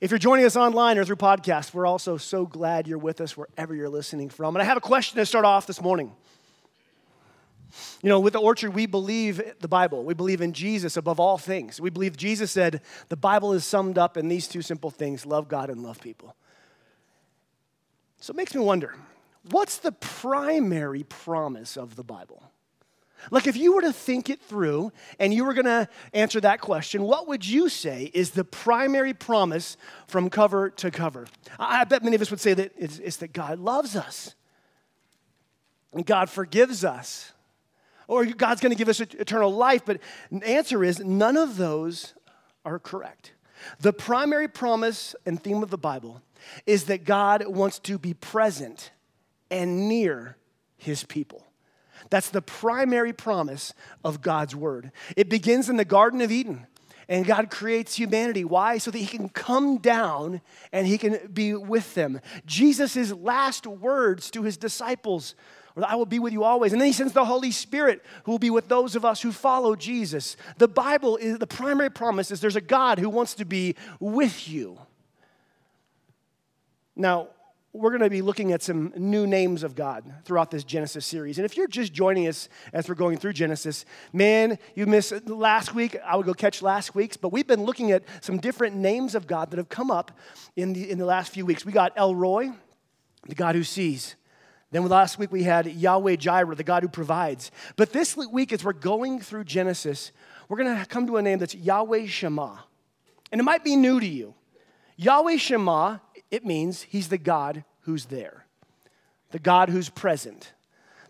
If you're joining us online or through podcast, we're also so glad you're with us wherever you're listening from. And I have a question to start off this morning. You know, with the orchard, we believe the Bible. We believe in Jesus above all things. We believe Jesus said the Bible is summed up in these two simple things love God and love people. So it makes me wonder what's the primary promise of the Bible? Like, if you were to think it through and you were going to answer that question, what would you say is the primary promise from cover to cover? I bet many of us would say that it's, it's that God loves us and God forgives us or God's going to give us eternal life. But the answer is none of those are correct. The primary promise and theme of the Bible is that God wants to be present and near his people. That's the primary promise of God's word. It begins in the Garden of Eden. And God creates humanity. Why? So that He can come down and He can be with them. Jesus' last words to His disciples I will be with you always. And then he sends the Holy Spirit who will be with those of us who follow Jesus. The Bible is the primary promise is there's a God who wants to be with you. Now, we're going to be looking at some new names of God throughout this Genesis series. And if you're just joining us as we're going through Genesis, man, you missed last week. I would go catch last week's, but we've been looking at some different names of God that have come up in the, in the last few weeks. We got El Roi, the God who sees. Then last week we had Yahweh Jireh, the God who provides. But this week, as we're going through Genesis, we're going to come to a name that's Yahweh Shammah. And it might be new to you. Yahweh Shammah it means he's the God who's there, the God who's present,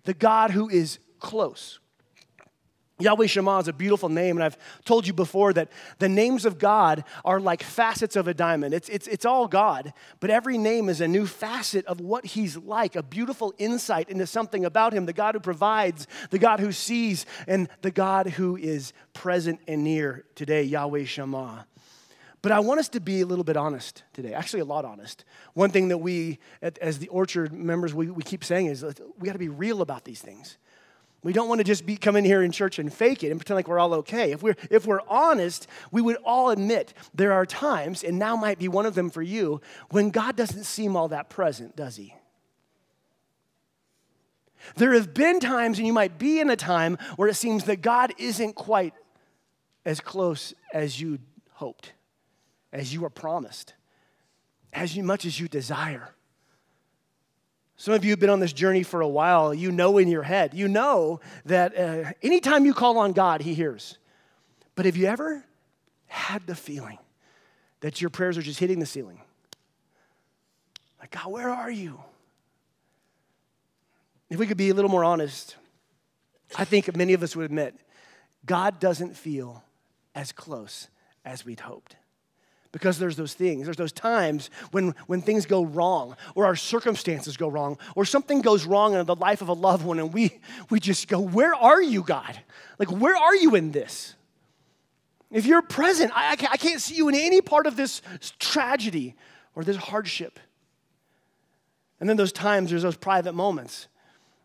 the God who is close. Yahweh Shammah is a beautiful name, and I've told you before that the names of God are like facets of a diamond. It's, it's, it's all God, but every name is a new facet of what He's like, a beautiful insight into something about Him the God who provides, the God who sees, and the God who is present and near today, Yahweh Shammah. But I want us to be a little bit honest today, actually, a lot honest. One thing that we, as the Orchard members, we, we keep saying is we got to be real about these things. We don't want to just be come in here in church and fake it and pretend like we're all okay. If we're if we're honest, we would all admit there are times, and now might be one of them for you, when God doesn't seem all that present, does he? There have been times, and you might be in a time where it seems that God isn't quite as close as you hoped as you are promised, as much as you desire. Some of you have been on this journey for a while. You know in your head, you know that uh, anytime you call on God, He hears. But have you ever had the feeling that your prayers are just hitting the ceiling? Like, God, where are you? If we could be a little more honest, I think many of us would admit God doesn't feel as close as we'd hoped because there's those things. There's those times when, when things go wrong, or our circumstances go wrong, or something goes wrong in the life of a loved one, and we, we just go, Where are you, God? Like, where are you in this? If you're present, I, I can't see you in any part of this tragedy or this hardship. And then those times, there's those private moments.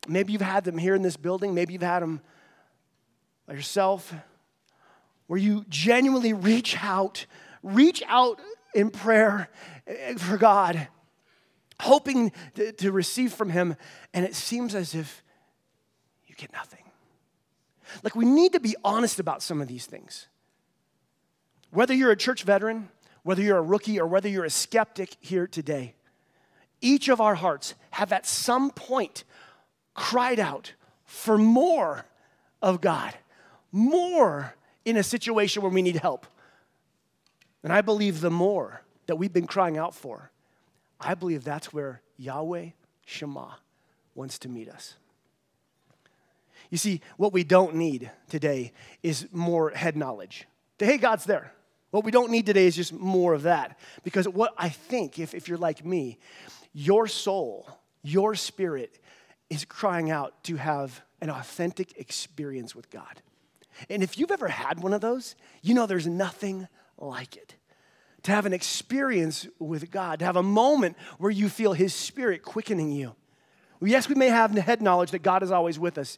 Maybe you've had them here in this building, maybe you've had them by yourself, where you genuinely reach out reach out in prayer eh, for God, hoping to, to receive from Him, and it seems as if you get nothing. Like, we need to be honest about some of these things. Whether you're a church veteran, whether you're a rookie, or whether you're a skeptic here today, each of our hearts have at some point cried out for more of God, more in a situation where we need help. And I believe the more that we've been crying out for, I believe that's where Yahweh Shammah wants to meet us. You see, what we don't need today is more head knowledge. Hey, God's there. What we don't need today is just more of that. Because what I think, if, if you're like me, your soul, your spirit is crying out to have an authentic experience with God. And if you've ever had one of those, you know there's nothing like it. To have an experience with God, to have a moment where you feel His Spirit quickening you. Yes, we may have head knowledge that God is always with us,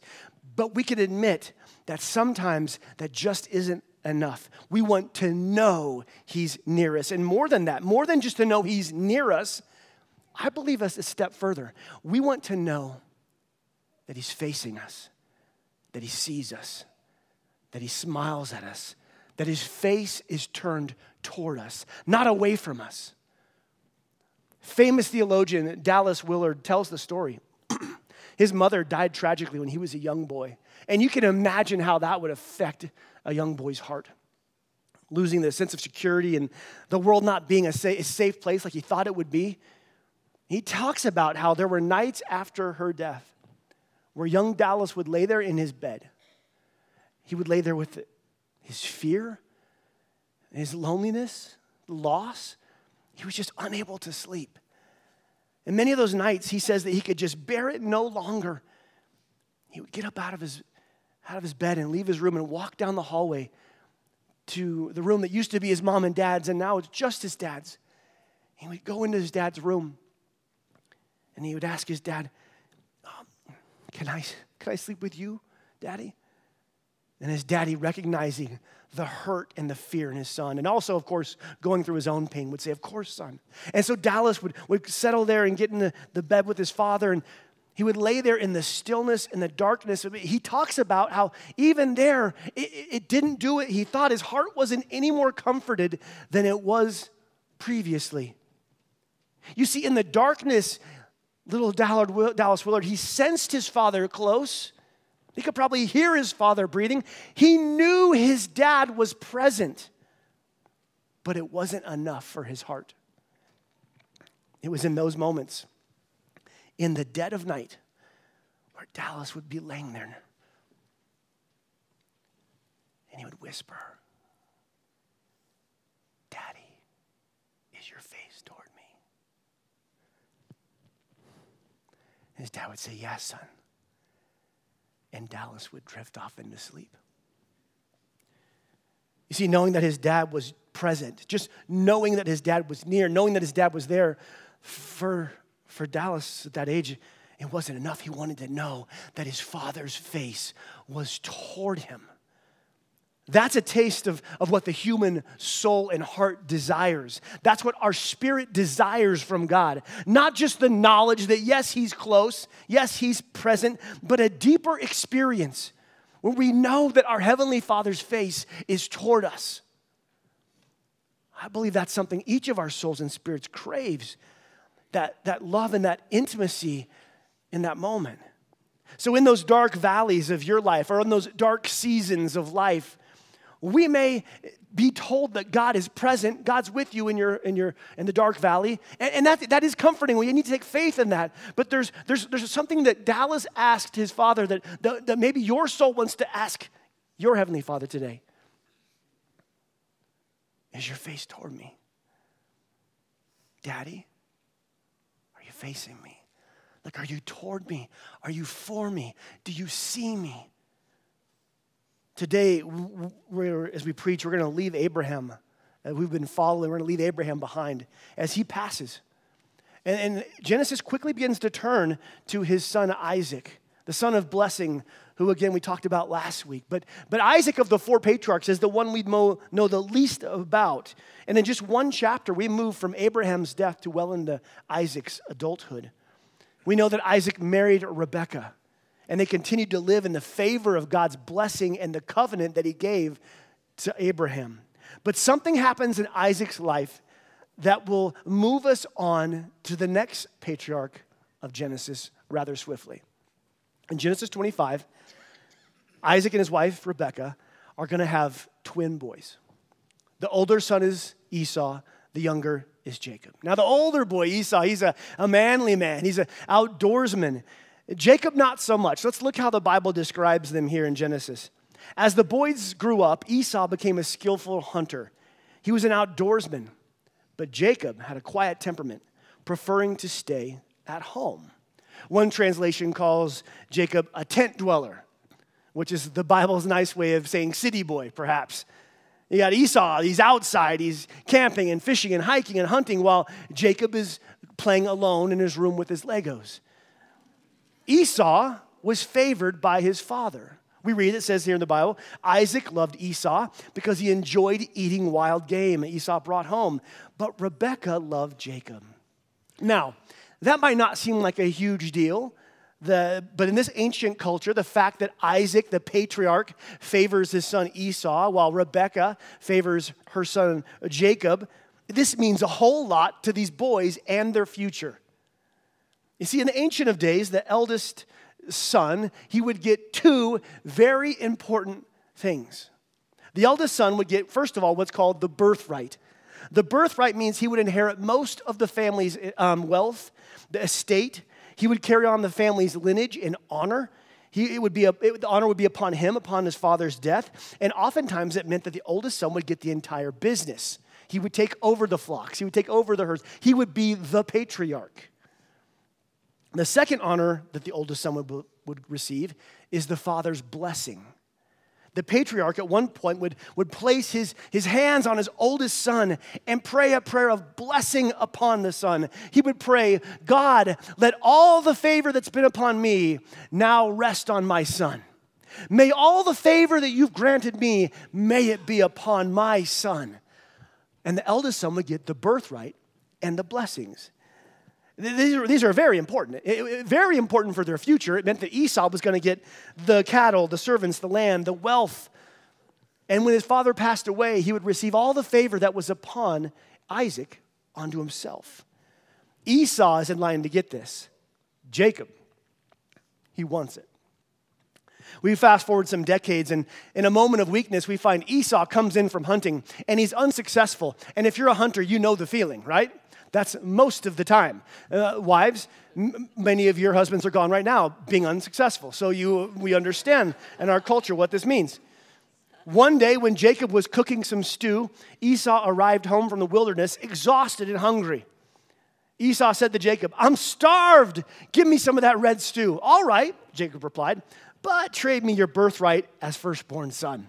but we can admit that sometimes that just isn't enough. We want to know He's near us. And more than that, more than just to know He's near us, I believe us a step further. We want to know that He's facing us, that He sees us, that He smiles at us, that His face is turned toward us, not away from us. Famous theologian Dallas Willard tells the story. His mother died tragically when he was a young boy. And you can imagine how that would affect a young boy's heart. Losing the sense of security and the world not being a safe place like he thought it would be. He talks about how there were nights after her death where young Dallas would lay there in his bed. He would lay there with his fear, his loneliness, loss. He was just unable to sleep. And many of those nights, he says that he could just bear it no longer. He would get up out of his, out of his bed and leave his room and walk down the hallway to the room that used to be his mom and dad's, and now it's just his dad's. He would go into his dad's room and he would ask his dad, um, can, I, can I sleep with you, daddy? And his daddy, recognizing the hurt and the fear in his son, and also, of course, going through his own pain, would say, Of course, son. And so Dallas would, would settle there and get in the, the bed with his father, and he would lay there in the stillness and the darkness. He talks about how even there, it, it didn't do it. He thought his heart wasn't any more comforted than it was previously. You see, in the darkness, little Dallas Willard, he sensed his father close. He could probably hear his father breathing. He knew his dad was present, but it wasn't enough for his heart. It was in those moments, in the dead of night, where Dallas would be laying there and he would whisper, Daddy, is your face toward me? his dad would say, Yes, son and Dallas would drift off into sleep. You see, knowing that his dad was present, just knowing that his dad was near, knowing that his dad was there, for, for Dallas at that age, it wasn't enough. He wanted to know that his father's face was toward him. That's a taste of, of what the human soul and heart desires. That's what our spirit desires from God. Not just the knowledge that, yes, He's close, yes, He's present, but a deeper experience where we know that our Heavenly Father's face is toward us. I believe that's something each of our souls and spirits craves that, that love and that intimacy in that moment. So, in those dark valleys of your life, or in those dark seasons of life, we may be told that God is present, God's with you in your in your in the dark valley, and, and that that is comforting. We need to take faith in that. But there's there's there's something that Dallas asked his father that, that, that maybe your soul wants to ask your heavenly Father today. Is your face toward me? Daddy, are you facing me? Like, are you toward me? Are you for me? Do you see me? Today, as we preach, we're going to leave Abraham. Uh, we've been following, we're going to leave Abraham behind as he passes. And, and Genesis quickly begins to turn to his son Isaac, the son of blessing, who again we talked about last week. But, but Isaac of the four patriarchs is the one we know the least about. And in just one chapter, we move from Abraham's death to well into Isaac's adulthood. We know that Isaac married Rebekah and they continued to live in the favor of God's blessing and the covenant that he gave to Abraham. But something happens in Isaac's life that will move us on to the next patriarch of Genesis rather swiftly. In Genesis 25, Isaac and his wife, Rebekah, are going to have twin boys. The older son is Esau, the younger is Jacob. Now, the older boy, Esau, he's a, a manly man, he's an outdoorsman. Jacob, not so much. Let's look how the Bible describes them here in Genesis. As the boys grew up, Esau became a skillful hunter. He was an outdoorsman, but Jacob had a quiet temperament, preferring to stay at home. One translation calls Jacob a tent dweller, which is the Bible's nice way of saying city boy, perhaps. You got Esau, he's outside, he's camping and fishing and hiking and hunting, while Jacob is playing alone in his room with his Legos. Esau was favored by his father. We read it says here in the Bible Isaac loved Esau because he enjoyed eating wild game Esau brought home, but Rebekah loved Jacob. Now, that might not seem like a huge deal, the, but in this ancient culture, the fact that Isaac, the patriarch, favors his son Esau while Rebekah favors her son Jacob, this means a whole lot to these boys and their future. You see, in the ancient of days, the eldest son, he would get two very important things. The eldest son would get, first of all, what's called the birthright. The birthright means he would inherit most of the family's um, wealth, the estate. He would carry on the family's lineage and honor. He, it would be a, it, the honor would be upon him upon his father's death. And oftentimes it meant that the oldest son would get the entire business. He would take over the flocks, he would take over the herds. He would be the patriarch. The second honor that the oldest son would, would receive is the father's blessing. The patriarch at one point would, would place his, his hands on his oldest son and pray a prayer of blessing upon the son. He would pray, God, let all the favor that's been upon me now rest on my son. May all the favor that you've granted me, may it be upon my son. And the eldest son would get the birthright and the blessings. These are, these are very important. It, it, very important for their future. It meant that Esau was going to get the cattle, the servants, the land, the wealth. And when his father passed away, he would receive all the favor that was upon Isaac onto himself. Esau is in line to get this. Jacob, he wants it. We fast forward some decades, and in a moment of weakness, we find Esau comes in from hunting and he's unsuccessful. And if you're a hunter, you know the feeling, right? That's most of the time. Uh, wives, m- many of your husbands are gone right now being unsuccessful. So you, we understand in our culture what this means. One day, when Jacob was cooking some stew, Esau arrived home from the wilderness, exhausted and hungry. Esau said to Jacob, I'm starved. Give me some of that red stew. All right, Jacob replied, but trade me your birthright as firstborn son.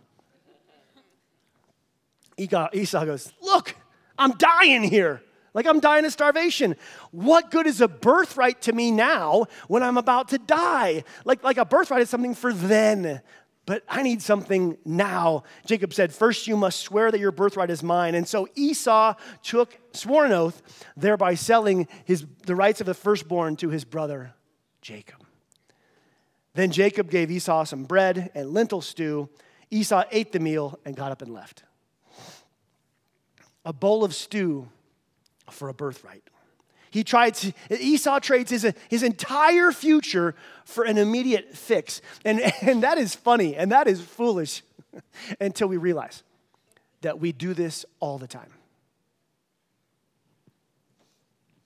Esau goes, Look, I'm dying here. Like I'm dying of starvation. What good is a birthright to me now when I'm about to die? Like, like a birthright is something for then, but I need something now. Jacob said, First you must swear that your birthright is mine. And so Esau took, swore an oath, thereby selling his, the rights of the firstborn to his brother Jacob. Then Jacob gave Esau some bread and lentil stew. Esau ate the meal and got up and left. A bowl of stew for a birthright. He tried to, Esau trades his, his entire future for an immediate fix. And, and that is funny and that is foolish until we realize that we do this all the time.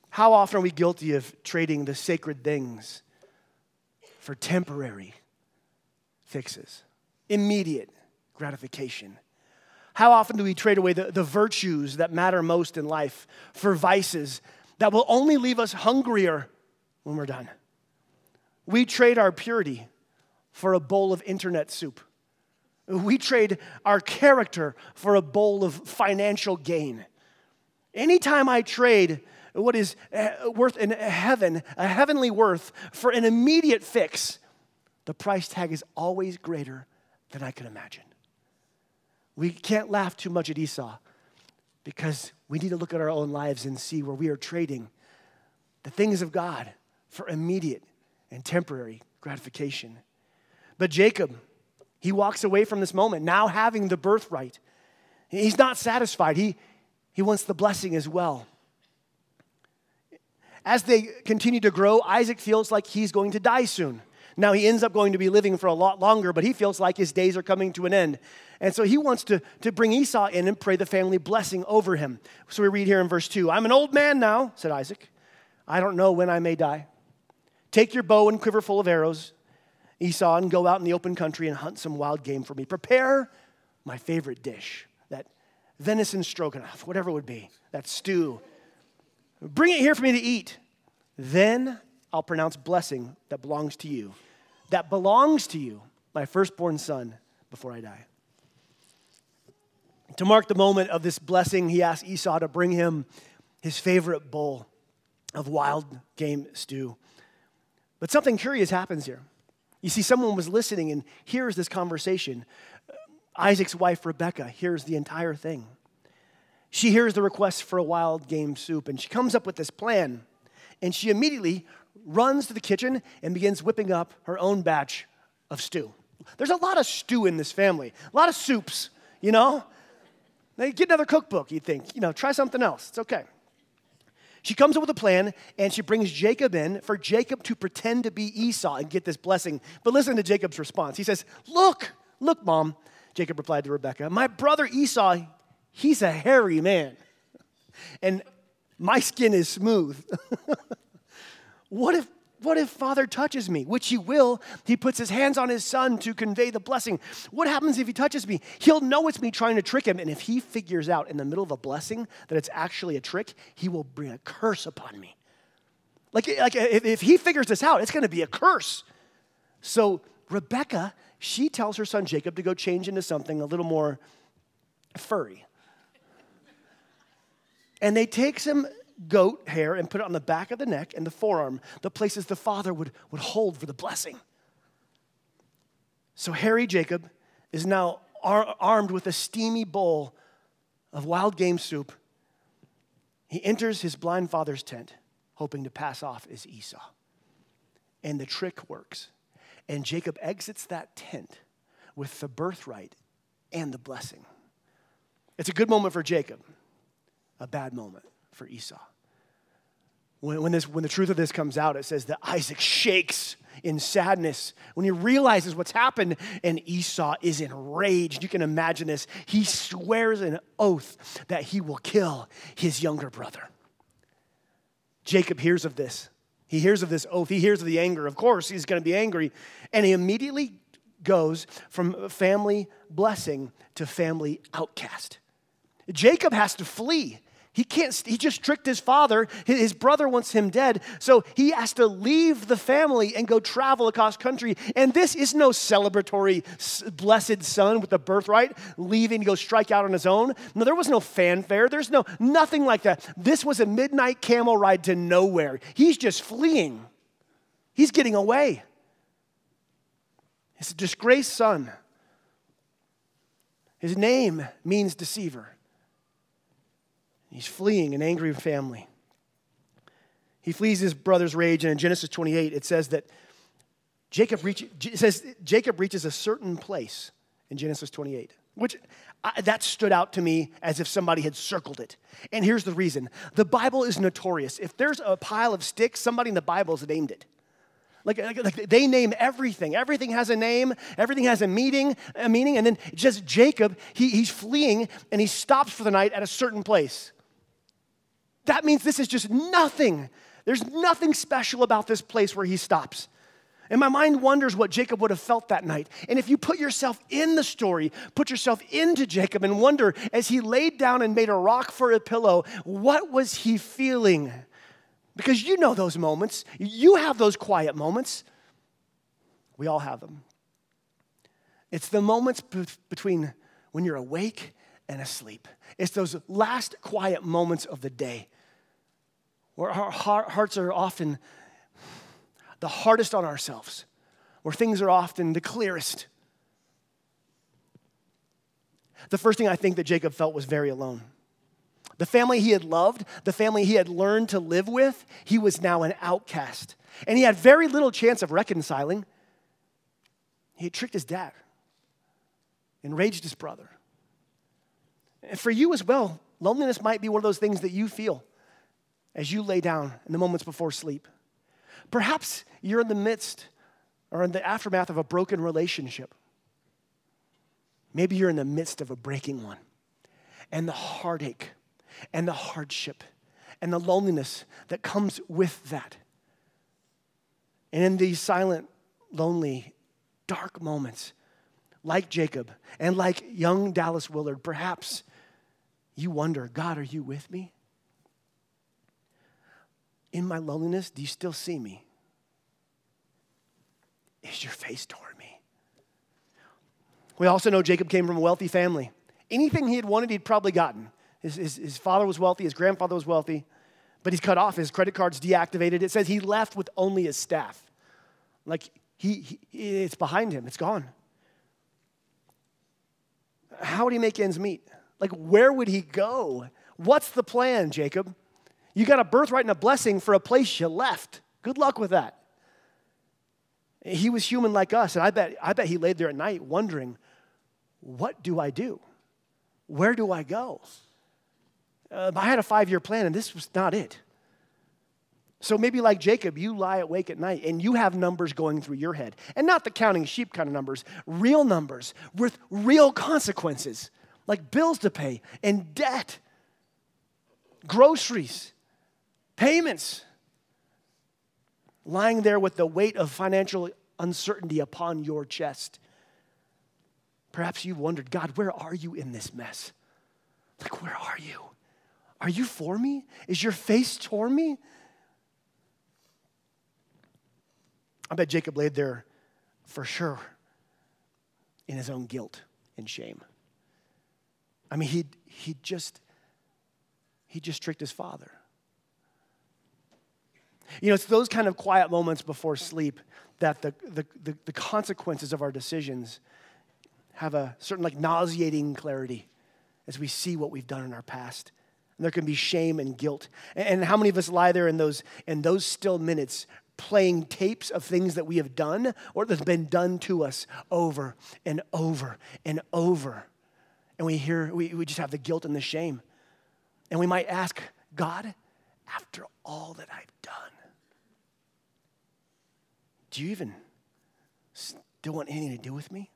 How often are we guilty of trading the sacred things for temporary fixes, immediate gratification? How often do we trade away the, the virtues that matter most in life for vices that will only leave us hungrier when we're done? We trade our purity for a bowl of internet soup. We trade our character for a bowl of financial gain. Anytime I trade what is eh, worth in heaven, a heavenly worth, for an immediate fix, the price tag is always greater than I can imagine. We can't laugh too much at Esau because we need to look at our own lives and see where we are trading the things of God for immediate and temporary gratification. But Jacob, he walks away from this moment, now having the birthright. He's not satisfied, he, he wants the blessing as well. As they continue to grow, Isaac feels like he's going to die soon. Now he ends up going to be living for a lot longer, but he feels like his days are coming to an end. And so he wants to, to bring Esau in and pray the family blessing over him. So we read here in verse 2 I'm an old man now, said Isaac. I don't know when I may die. Take your bow and quiver full of arrows, Esau, and go out in the open country and hunt some wild game for me. Prepare my favorite dish, that venison stroganoff, whatever it would be, that stew. Bring it here for me to eat. Then I'll pronounce blessing that belongs to you that belongs to you, my firstborn son, before I die. To mark the moment of this blessing, he asked Esau to bring him his favorite bowl of wild game stew. But something curious happens here. You see, someone was listening, and here's this conversation. Isaac's wife, Rebecca, hears the entire thing. She hears the request for a wild game soup, and she comes up with this plan. And she immediately runs to the kitchen and begins whipping up her own batch of stew. There's a lot of stew in this family, a lot of soups, you know? They get another cookbook, you'd think. You know, try something else. It's okay. She comes up with a plan and she brings Jacob in for Jacob to pretend to be Esau and get this blessing. But listen to Jacob's response. He says, Look, look, mom, Jacob replied to Rebekah, my brother Esau, he's a hairy man. And my skin is smooth. what if what if father touches me? Which he will. He puts his hands on his son to convey the blessing. What happens if he touches me? He'll know it's me trying to trick him. And if he figures out in the middle of a blessing that it's actually a trick, he will bring a curse upon me. Like, like if, if he figures this out, it's going to be a curse. So Rebecca, she tells her son Jacob to go change into something a little more furry. And they take some goat hair and put it on the back of the neck and the forearm, the places the father would, would hold for the blessing. So, hairy Jacob is now ar- armed with a steamy bowl of wild game soup. He enters his blind father's tent, hoping to pass off as Esau. And the trick works. And Jacob exits that tent with the birthright and the blessing. It's a good moment for Jacob, a bad moment for Esau. When, when, this, when the truth of this comes out, it says that Isaac shakes in sadness when he realizes what's happened, and Esau is enraged. You can imagine this. He swears an oath that he will kill his younger brother. Jacob hears of this. He hears of this oath. He hears of the anger. Of course, he's going to be angry. And he immediately goes from family blessing to family outcast. Jacob has to flee. He can't, he just tricked his father. His brother wants him dead. So he has to leave the family and go travel across country. And this is no celebratory, blessed son with the birthright leaving to go strike out on his own. No, there was no fanfare. There's no, nothing like that. This was a midnight camel ride to nowhere. He's just fleeing, he's getting away. He's a disgraced son. His name means deceiver. He's fleeing an angry family. He flees his brother's rage, and in Genesis 28, it says that Jacob, reach, says Jacob reaches a certain place in Genesis 28, which I, that stood out to me as if somebody had circled it. And here's the reason the Bible is notorious. If there's a pile of sticks, somebody in the Bible has named it. Like, like, like, they name everything. Everything has a name. Everything has a meaning. A meaning. And then just Jacob, he, he's fleeing and he stops for the night at a certain place. That means this is just nothing. There's nothing special about this place where he stops. And my mind wonders what Jacob would have felt that night. And if you put yourself in the story, put yourself into Jacob and wonder as he laid down and made a rock for a pillow, what was he feeling? Because you know those moments. You have those quiet moments. We all have them. It's the moments between when you're awake and asleep. It's those last quiet moments of the day where our hearts are often the hardest on ourselves, where things are often the clearest. The first thing I think that Jacob felt was very alone. The family he had loved, the family he had learned to live with, he was now an outcast. And he had very little chance of reconciling. He had tricked his dad, enraged his brother. And for you as well, loneliness might be one of those things that you feel as you lay down in the moments before sleep. Perhaps you're in the midst or in the aftermath of a broken relationship. Maybe you're in the midst of a breaking one. And the heartache and the hardship and the loneliness that comes with that. And in these silent, lonely, dark moments, like Jacob and like young Dallas Willard, perhaps you wonder God, are you with me? In my loneliness, do you still see me? Is your face toward me? We also know Jacob came from a wealthy family. Anything he had wanted, he'd probably gotten. His, his, his father was wealthy, his grandfather was wealthy, but he's cut off. His credit card's deactivated. It says he left with only his staff. Like he, he, it's behind him, it's gone. How would he make ends meet? Like, where would he go? What's the plan, Jacob? You got a birthright and a blessing for a place you left. Good luck with that. He was human like us, and I bet, I bet he laid there at night wondering, what do I do? Where do I go? Uh, I had a five year plan, and this was not it. So maybe like Jacob, you lie awake at night and you have numbers going through your head. And not the counting sheep kind of numbers, real numbers with real consequences, like bills to pay and debt, groceries, payments. Lying there with the weight of financial uncertainty upon your chest. Perhaps you've wondered, God, where are you in this mess? Like, where are you? Are you for me? Is your face toward me? I bet Jacob laid there for sure in his own guilt and shame. I mean, he he just he just tricked his father. You know, it's those kind of quiet moments before sleep that the, the, the, the consequences of our decisions have a certain like nauseating clarity as we see what we've done in our past. And there can be shame and guilt. And how many of us lie there in those, in those still minutes playing tapes of things that we have done or that's been done to us over and over and over. And we hear, we, we just have the guilt and the shame. And we might ask, God, after all that I've done, do you even still want anything to do with me?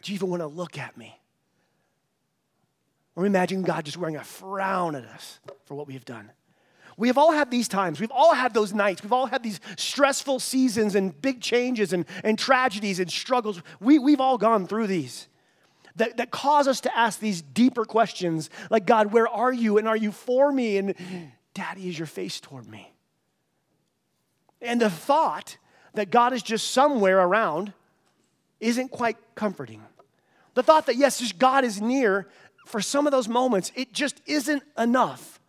Do you even want to look at me? Or imagine God just wearing a frown at us for what we have done. We have all had these times. We've all had those nights. We've all had these stressful seasons and big changes and, and tragedies and struggles. We, we've all gone through these that, that cause us to ask these deeper questions like, God, where are you? And are you for me? And Daddy, is your face toward me? And the thought that God is just somewhere around isn't quite comforting. The thought that, yes, God is near, for some of those moments, it just isn't enough.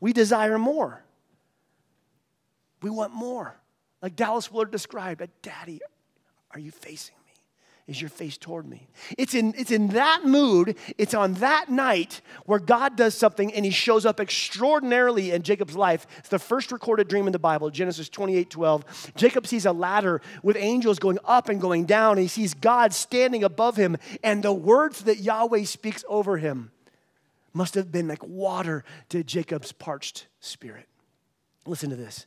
We desire more. We want more. Like Dallas Willard described, Daddy, are you facing? Is your face toward me? It's in, it's in that mood, it's on that night where God does something and he shows up extraordinarily in Jacob's life. It's the first recorded dream in the Bible, Genesis 28 12. Jacob sees a ladder with angels going up and going down. And he sees God standing above him, and the words that Yahweh speaks over him must have been like water to Jacob's parched spirit. Listen to this.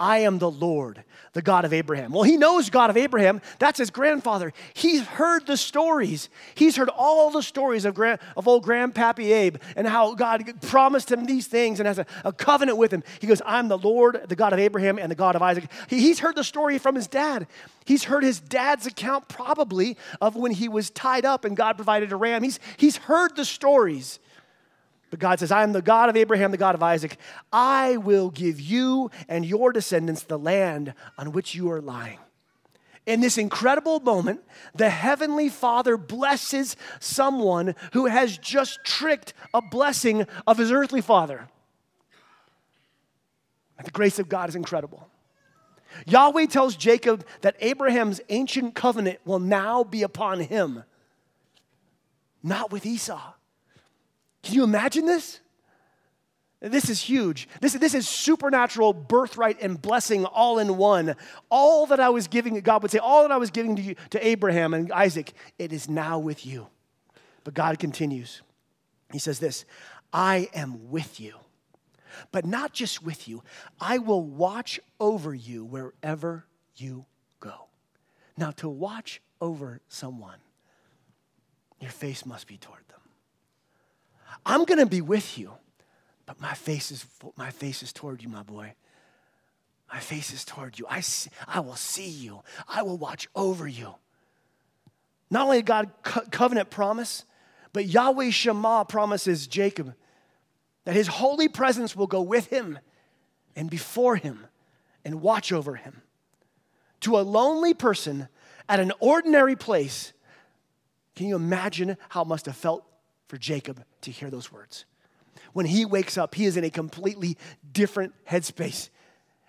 I am the Lord, the God of Abraham. Well, he knows God of Abraham. That's his grandfather. He's heard the stories. He's heard all the stories of, grand, of old Grandpappy Abe and how God promised him these things and has a, a, covenant with him. He goes, I'm the Lord, the God of Abraham and the God of Isaac. He, he's heard the story from his dad. He's heard his dad's account probably of when he was tied up and God provided a ram. He's, he's heard the stories. But God says, I am the God of Abraham, the God of Isaac. I will give you and your descendants the land on which you are lying. In this incredible moment, the Heavenly Father blesses someone who has just tricked a blessing of his earthly father. The grace of God is incredible. Yahweh tells Jacob that Abraham's ancient covenant will now be upon him, not with Esau. Can you imagine this? This is huge. This, this is supernatural birthright and blessing all in one. All that I was giving, God would say, all that I was giving to, you, to Abraham and Isaac, it is now with you. But God continues. He says this I am with you, but not just with you, I will watch over you wherever you go. Now, to watch over someone, your face must be toward. I'm going to be with you, but my face is, my face is toward you, my boy. My face is toward you. I, see, I will see you. I will watch over you. Not only God co- covenant promise, but Yahweh Shammah promises Jacob that his holy presence will go with him and before him and watch over him. To a lonely person at an ordinary place, can you imagine how it must have felt for Jacob to hear those words. When he wakes up, he is in a completely different headspace.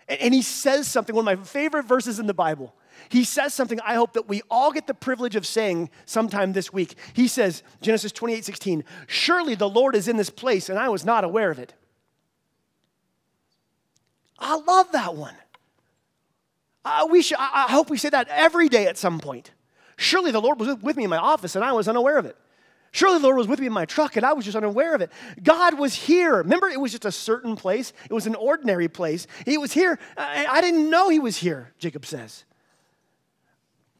And he says something, one of my favorite verses in the Bible. He says something I hope that we all get the privilege of saying sometime this week. He says, Genesis 28 16, Surely the Lord is in this place, and I was not aware of it. I love that one. Uh, we should, I, I hope we say that every day at some point. Surely the Lord was with me in my office, and I was unaware of it. Surely the Lord was with me in my truck and I was just unaware of it. God was here. Remember, it was just a certain place, it was an ordinary place. He was here. I, I didn't know he was here, Jacob says.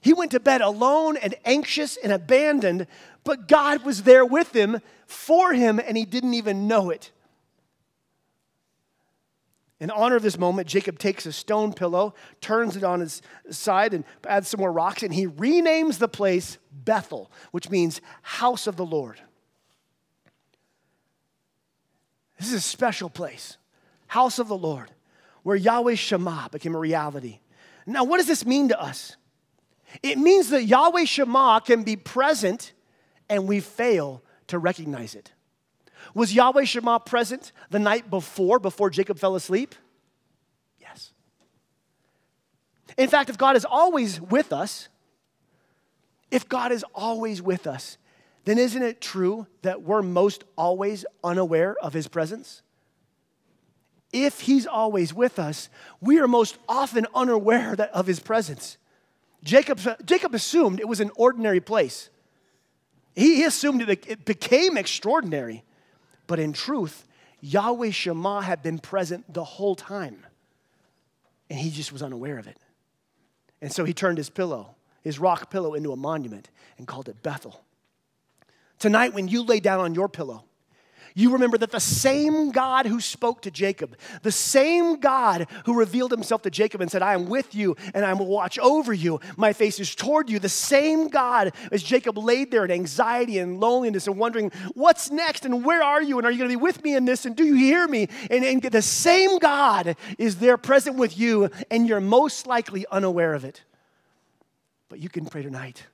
He went to bed alone and anxious and abandoned, but God was there with him, for him, and he didn't even know it. In honor of this moment, Jacob takes a stone pillow, turns it on his side, and adds some more rocks, and he renames the place Bethel, which means house of the Lord. This is a special place, house of the Lord, where Yahweh Shammah became a reality. Now, what does this mean to us? It means that Yahweh Shammah can be present and we fail to recognize it. Was Yahweh Shammah present the night before, before Jacob fell asleep? Yes. In fact, if God is always with us, if God is always with us, then isn't it true that we're most always unaware of his presence? If he's always with us, we are most often unaware of his presence. Jacob, Jacob assumed it was an ordinary place. He, he assumed it, it became extraordinary. But in truth, Yahweh Shammah had been present the whole time. And he just was unaware of it. And so he turned his pillow, his rock pillow, into a monument and called it Bethel. Tonight, when you lay down on your pillow, you remember that the same God who spoke to Jacob, the same God who revealed himself to Jacob and said, I am with you and I will watch over you, my face is toward you, the same God as Jacob laid there in anxiety and loneliness and wondering, what's next and where are you and are you going to be with me in this and do you hear me? And, and the same God is there present with you and you're most likely unaware of it. But you can pray tonight,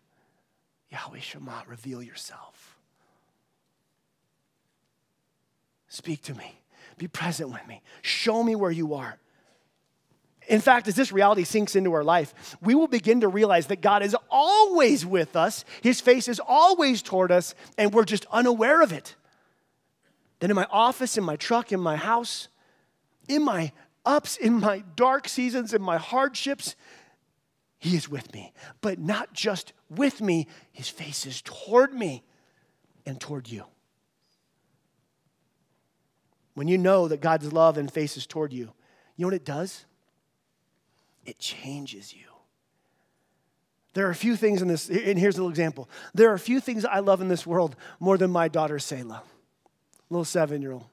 Yahweh Shammah, reveal yourself. Speak to me. Be present with me. Show me where you are. In fact, as this reality sinks into our life, we will begin to realize that God is always with us, His face is always toward us, and we're just unaware of it. Then in my office, in my truck, in my house, in my ups, in my dark seasons, in my hardships, He is with me. But not just with me, His face is toward me and toward you. When you know that God's love and face is toward you, you know what it does? It changes you. There are a few things in this, and here's a little example. There are a few things I love in this world more than my daughter, Selah, little seven year old.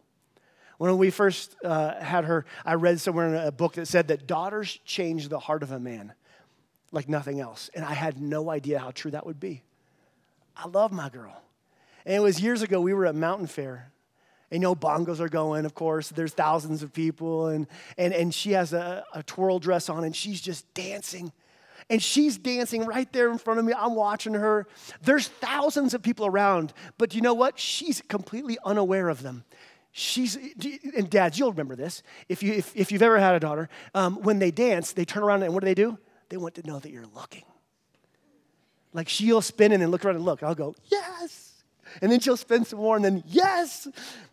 When we first uh, had her, I read somewhere in a book that said that daughters change the heart of a man like nothing else. And I had no idea how true that would be. I love my girl. And it was years ago, we were at Mountain Fair and you know, bongos are going, of course. There's thousands of people. And, and, and she has a, a twirl dress on and she's just dancing. And she's dancing right there in front of me. I'm watching her. There's thousands of people around. But you know what? She's completely unaware of them. She's, and dads, you'll remember this. If, you, if, if you've ever had a daughter, um, when they dance, they turn around and what do they do? They want to know that you're looking. Like she'll spin and then look around and look. I'll go, yes and then she'll spin some more, and then, yes.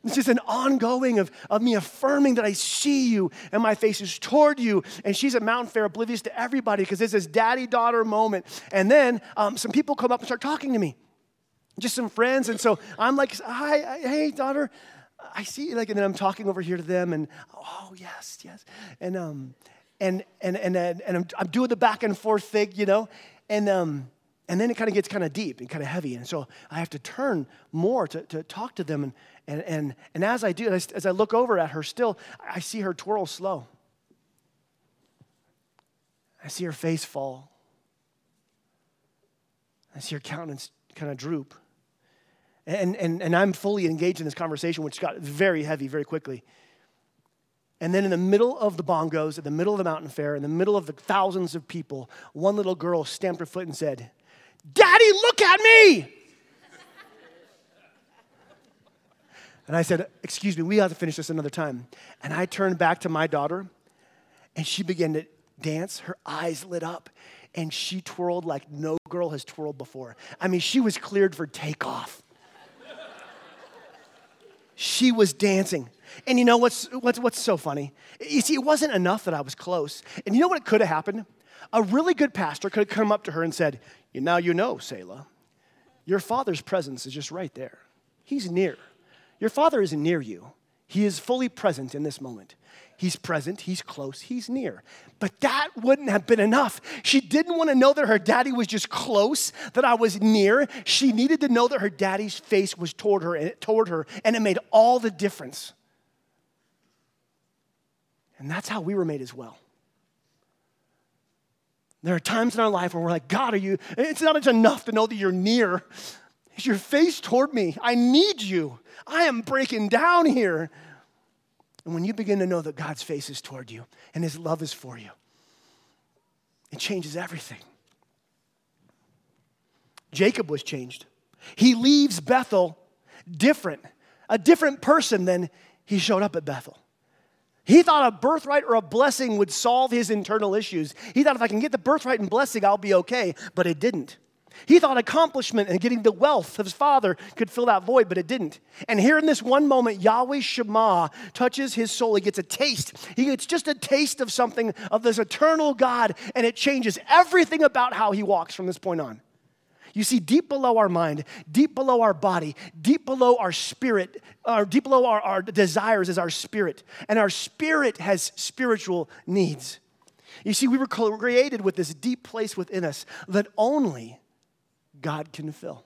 It's just an ongoing of, of me affirming that I see you and my face is toward you. And she's at Mountain Fair, oblivious to everybody because it's this daddy daughter moment. And then um, some people come up and start talking to me, just some friends. And so I'm like, hi, hey, daughter. I see, like, and then I'm talking over here to them, and oh, yes, yes. And, um, and, and, and, and, I'm, I'm doing the back and forth thing, you know, and, um, and then it kind of gets kind of deep and kind of heavy. And so I have to turn more to, to talk to them. And, and, and, and as I do, as I look over at her still, I see her twirl slow. I see her face fall. I see her countenance kind of droop. And, and, and I'm fully engaged in this conversation, which got very heavy very quickly. And then in the middle of the bongos, in the middle of the mountain fair, in the middle of the thousands of people, one little girl stamped her foot and said, Daddy, look at me. And I said, Excuse me, we have to finish this another time. And I turned back to my daughter, And she began to dance, her eyes lit up, and she twirled like no girl has twirled before. I mean, she was cleared for takeoff. she was dancing. And you know what's, what's, what's so funny? You see, it wasn't enough that I was close. And you know what could have happened? A really good pastor could have come up to her and said, Now you know, Selah, your father's presence is just right there. He's near. Your father isn't near you, he is fully present in this moment. He's present, he's close, he's near. But that wouldn't have been enough. She didn't want to know that her daddy was just close, that I was near. She needed to know that her daddy's face was toward her, toward her, and it made all the difference. And that's how we were made as well. There are times in our life where we're like, God, are you? It's not enough to know that you're near. Is your face toward me? I need you. I am breaking down here. And when you begin to know that God's face is toward you and his love is for you, it changes everything. Jacob was changed. He leaves Bethel different, a different person than he showed up at Bethel. He thought a birthright or a blessing would solve his internal issues. He thought if I can get the birthright and blessing, I'll be okay, but it didn't. He thought accomplishment and getting the wealth of his father could fill that void, but it didn't. And here in this one moment, Yahweh Shammah touches his soul. He gets a taste. He gets just a taste of something of this eternal God, and it changes everything about how he walks from this point on. You see, deep below our mind, deep below our body, deep below our spirit, or deep below our, our desires is our spirit. And our spirit has spiritual needs. You see, we were created with this deep place within us that only God can fill.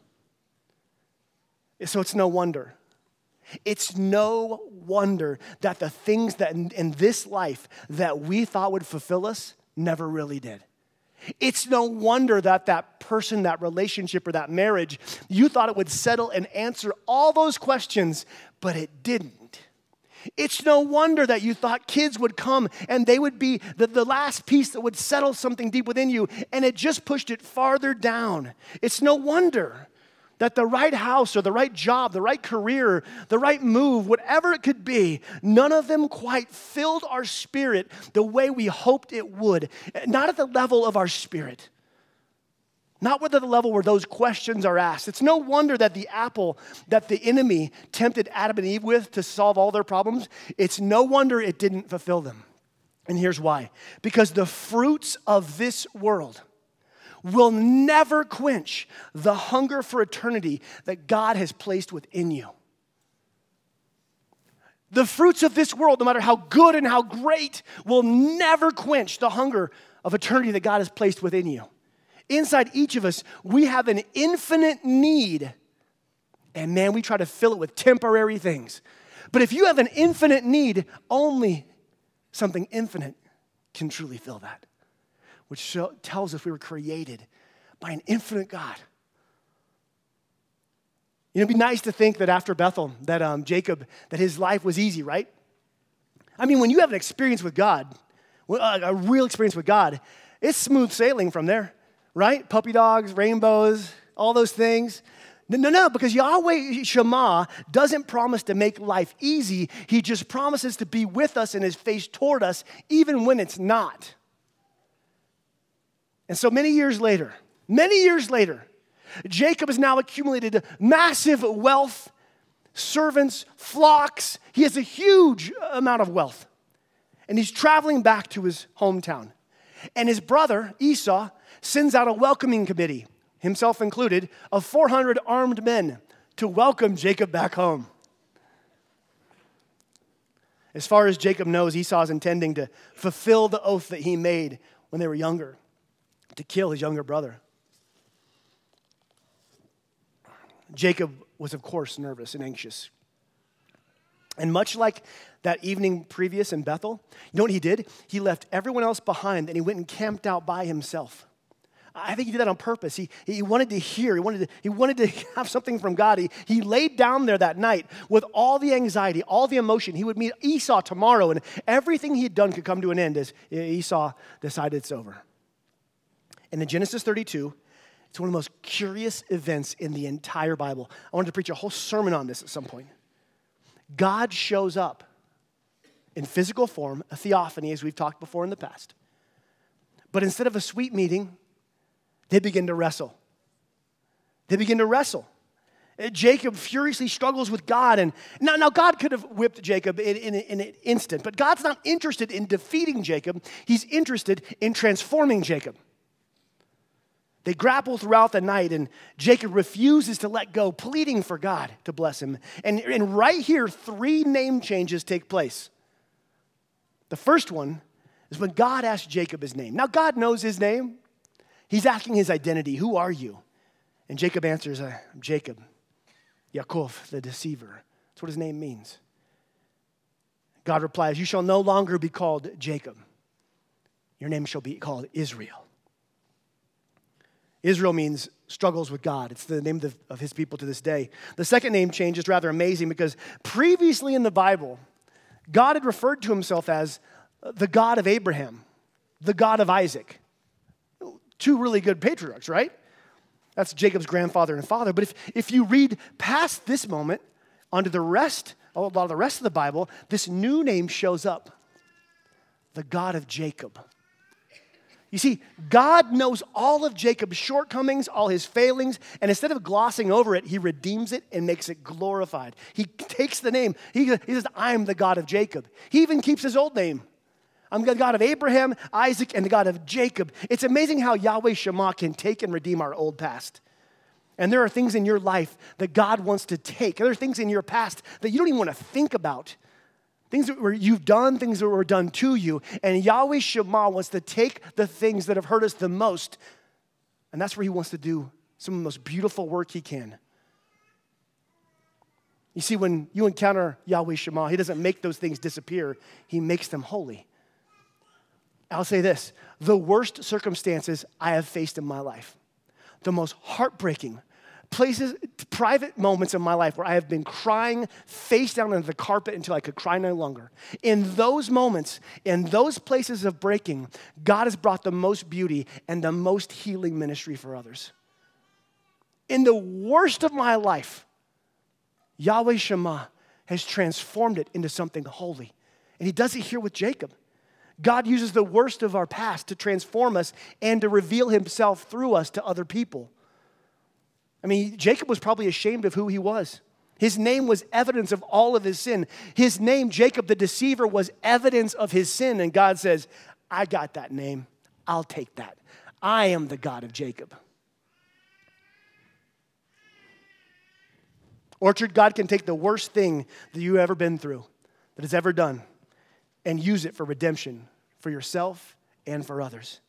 So it's no wonder. It's no wonder that the things that in, in, this life that we thought would fulfill us never really did. It's no wonder that that person, that relationship, or that marriage, you thought it would settle and answer all those questions, but it didn't. It's no wonder that you thought kids would come and they would be the, the last piece that would settle something deep within you, and it just pushed it farther down. It's no wonder that the right house or the right job, the right career, the right move, whatever it could be, none of them quite filled our spirit the way we hoped it would. Not at the level of our spirit. Not at the level where those questions are asked. It's no wonder that the apple that the enemy tempted Adam and Eve with to solve all their problems, it's no wonder it didn't fulfill them. And here's why because the fruits of this world will never quench the hunger for eternity that God has placed within you. The fruits of this world, no matter how good and how great, will never quench the hunger of eternity that God has placed within you. Inside each of us, we have an infinite need. And man, we try to fill it with temporary things. But if you have an infinite need, only something infinite can truly fill that, which show, tells us we were created by an infinite God. You know, it'd be nice to think that after Bethel, that um, Jacob, that his life was easy, right? I mean, when you have an experience with God, a real experience with God, it's smooth sailing from there right? Puppy dogs, rainbows, all those things. No, no, no, because Yahweh Shammah doesn't promise to make life easy. He just promises to be with us and his face toward us, even when it's not. And so many years later, many years later, Jacob has now accumulated massive wealth, servants, flocks. He has a huge amount of wealth. And he's traveling back to his hometown. And his brother, Esau, sends out a welcoming committee, himself included, of 400 armed men to welcome Jacob back home. As far as Jacob knows, Esau is intending to fulfill the oath that he made when they were younger to kill his younger brother. Jacob was, of course, nervous and anxious. And much like that evening previous in Bethel, you know what he did? He left everyone else behind and he went and camped out by himself. I think he did that on purpose. He, he wanted to hear, he wanted to, he wanted to have something from God. He, he laid down there that night with all the anxiety, all the emotion. He would meet Esau tomorrow, and everything he had done could come to an end as Esau decided it's over. And in Genesis 32, it's one of the most curious events in the entire Bible. I wanted to preach a whole sermon on this at some point. God shows up in physical form, a theophany, as we've talked before in the past. But instead of a sweet meeting, they begin to wrestle. They begin to wrestle. Uh, Jacob furiously struggles with God. And now, now God could have whipped Jacob in, in, in, an instant, but God's not interested in defeating Jacob. He's interested in transforming Jacob. They grapple throughout the night, and Jacob refuses to let go, pleading for God to bless him. And, and right here, three name changes take place. The first one is when God asks Jacob his name. Now, God knows his name, he's asking his identity Who are you? And Jacob answers, I'm Jacob, Yaakov, the deceiver. That's what his name means. God replies, You shall no longer be called Jacob, your name shall be called Israel. Israel means struggles with God. It's the name of, his people to this day. The second name change is rather amazing because previously in the Bible, God had referred to himself as the God of Abraham, the God of Isaac. Two really good patriarchs, right? That's Jacob's grandfather and father. But if, if you read past this moment onto the rest, a lot of the rest of the Bible, this new name shows up the God of Jacob. You see, God knows all of Jacob's shortcomings, all his failings, and instead of glossing over it, he redeems it and makes it glorified. He takes the name, he, he says, I'm the God of Jacob. He even keeps his old name. I'm the God of Abraham, Isaac, and the God of Jacob. It's amazing how Yahweh Shammah can take and redeem our old past. And there are things in your life that God wants to take. There are things in your past that you don't even want to think about things that were, you've done, things that were done to you. And Yahweh Shammah wants to take the things that have hurt us the most, and that's where He wants to do some of the most beautiful work He can. You see, when you encounter Yahweh Shammah, He doesn't make those things disappear, He makes them holy. I'll say this the worst circumstances I have faced in my life, the most heartbreaking, places, private moments in my life where I have been crying face down into the carpet until I could cry no longer. In those moments, in those places of breaking, God has brought the most beauty and the most healing ministry for others. In the worst of my life, Yahweh Shammah has transformed it into something holy. And he does it here with Jacob. God uses the worst of our past to transform us and to reveal himself through us to other people. I mean, Jacob was probably ashamed of who he was. His name was evidence of all of his sin. His name, Jacob the deceiver, was evidence of his sin. And God says, I got that name. I'll take that. I am the God of Jacob. Orchard, God can take the worst thing that you've ever been through, that has ever done, and use it for redemption for yourself and for others.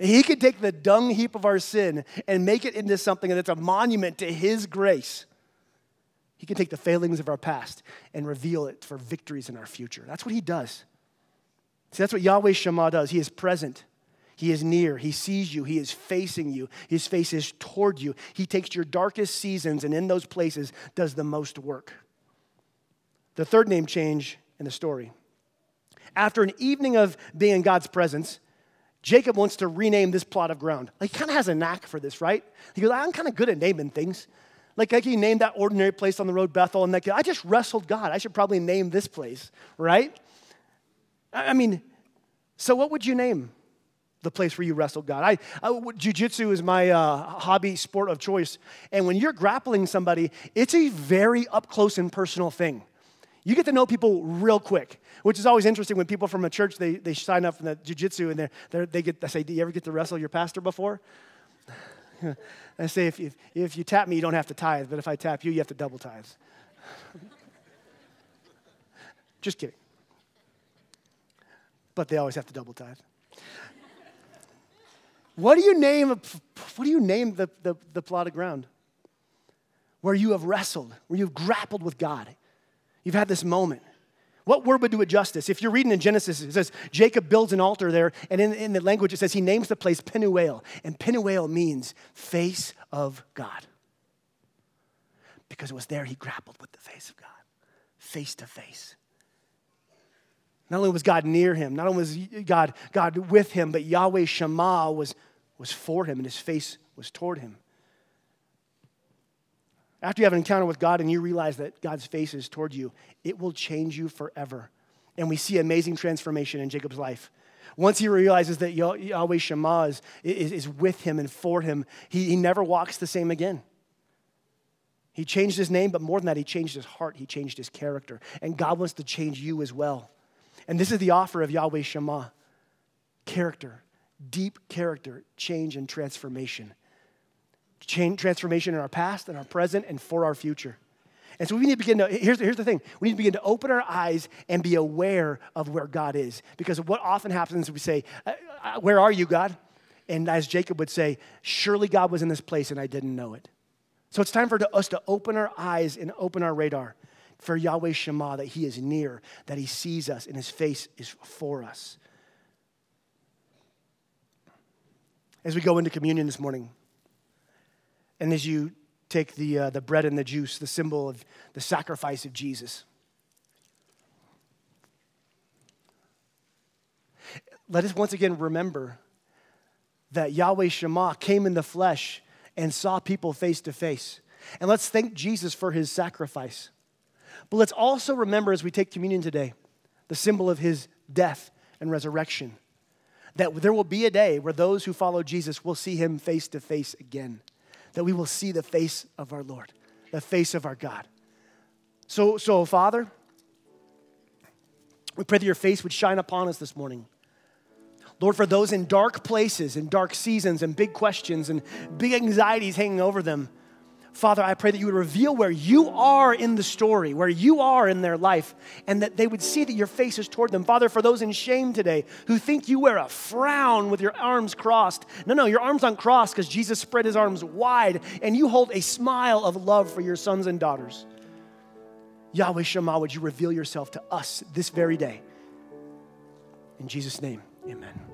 He can take the dung heap of our sin and make it into something that's a monument to His grace. He can take the failings of our past and reveal it for victories in our future. That's what He does. See, that's what Yahweh Shammah does. He is present. He is near. He sees you. He is facing you. His face is toward you. He takes your darkest seasons and in those places does the most work. The third name change in the story. After an evening of being in God's presence, Jacob wants to rename this plot of ground. Like, he kind of has a knack for this, right? He goes, I'm kind of good at naming things. Like, like he named that ordinary place on the road Bethel, and like, I just wrestled God. I should probably name this place, right? I mean, so what would you name the place where you wrestled God? I, I jiu-jitsu is my uh, hobby sport of choice, and when you're grappling somebody, it's a very up close and personal thing. You get to know people real quick, which is always interesting when people from a church, they, they sign up for the jiu-jitsu and they're, they're, they get, they say, do you ever get to wrestle your pastor before? I say, if, if, if you tap me, you don't have to tithe, but if I tap you, you have to double tithe. Just kidding. But they always have to double tithe. What do you name, what do you name the, the, the plot of ground? Where you have wrestled, where you've grappled with God. You've had this moment. What word would do it justice? If you're reading in Genesis, it says Jacob builds an altar there, and in, in the language it says he names the place Penuel, and Penuel means face of God. Because it was there he grappled with the face of God, face to face. Not only was God near him, not only was God, God with him, but Yahweh Shammah was, was for him, and his face was toward him. After you have an encounter with God and you realize that God's face is toward you, it will change you forever. And we see amazing transformation in Jacob's life. Once he realizes that Yahweh Shammah is, is, is with him and for him, he, he never walks the same again. He changed his name, but more than that, he changed his heart, he changed his character. And God wants to change you as well. And this is the offer of Yahweh Shammah character, deep character, change, and transformation. Change, transformation in our past, and our present, and for our future. And so we need to begin to, here's, here's the thing, we need to begin to open our eyes and be aware of where God is. Because what often happens is we say, uh, uh, Where are you, God? And as Jacob would say, Surely God was in this place and I didn't know it. So it's time for us to open our eyes and open our radar for Yahweh Shammah that He is near, that He sees us, and His face is for us. As we go into communion this morning, and as you take the, uh, the bread and the juice, the symbol of the sacrifice of Jesus. Let us once again remember that Yahweh Shammah came in the flesh and saw people face to face. And let's thank Jesus for his sacrifice. But let's also remember as we take communion today the symbol of his death and resurrection. That there will be a day where those who follow Jesus will see him face to face again that we will see the face of our Lord, the face of our God. So, so Father, we pray that your face would shine upon us this morning. Lord, for those in dark places, in dark seasons, and big questions, and big anxieties hanging over them, Father, I pray that you would reveal where you are in the story, where you are in their life, and that they would see that your face is toward them. Father, for those in shame today who think you wear a frown with your arms crossed, no, no, your arms aren't crossed because Jesus spread his arms wide, and you hold a smile of love for your sons and daughters. Yahweh Shammah, would you reveal yourself to us this very day? In Jesus' name, amen.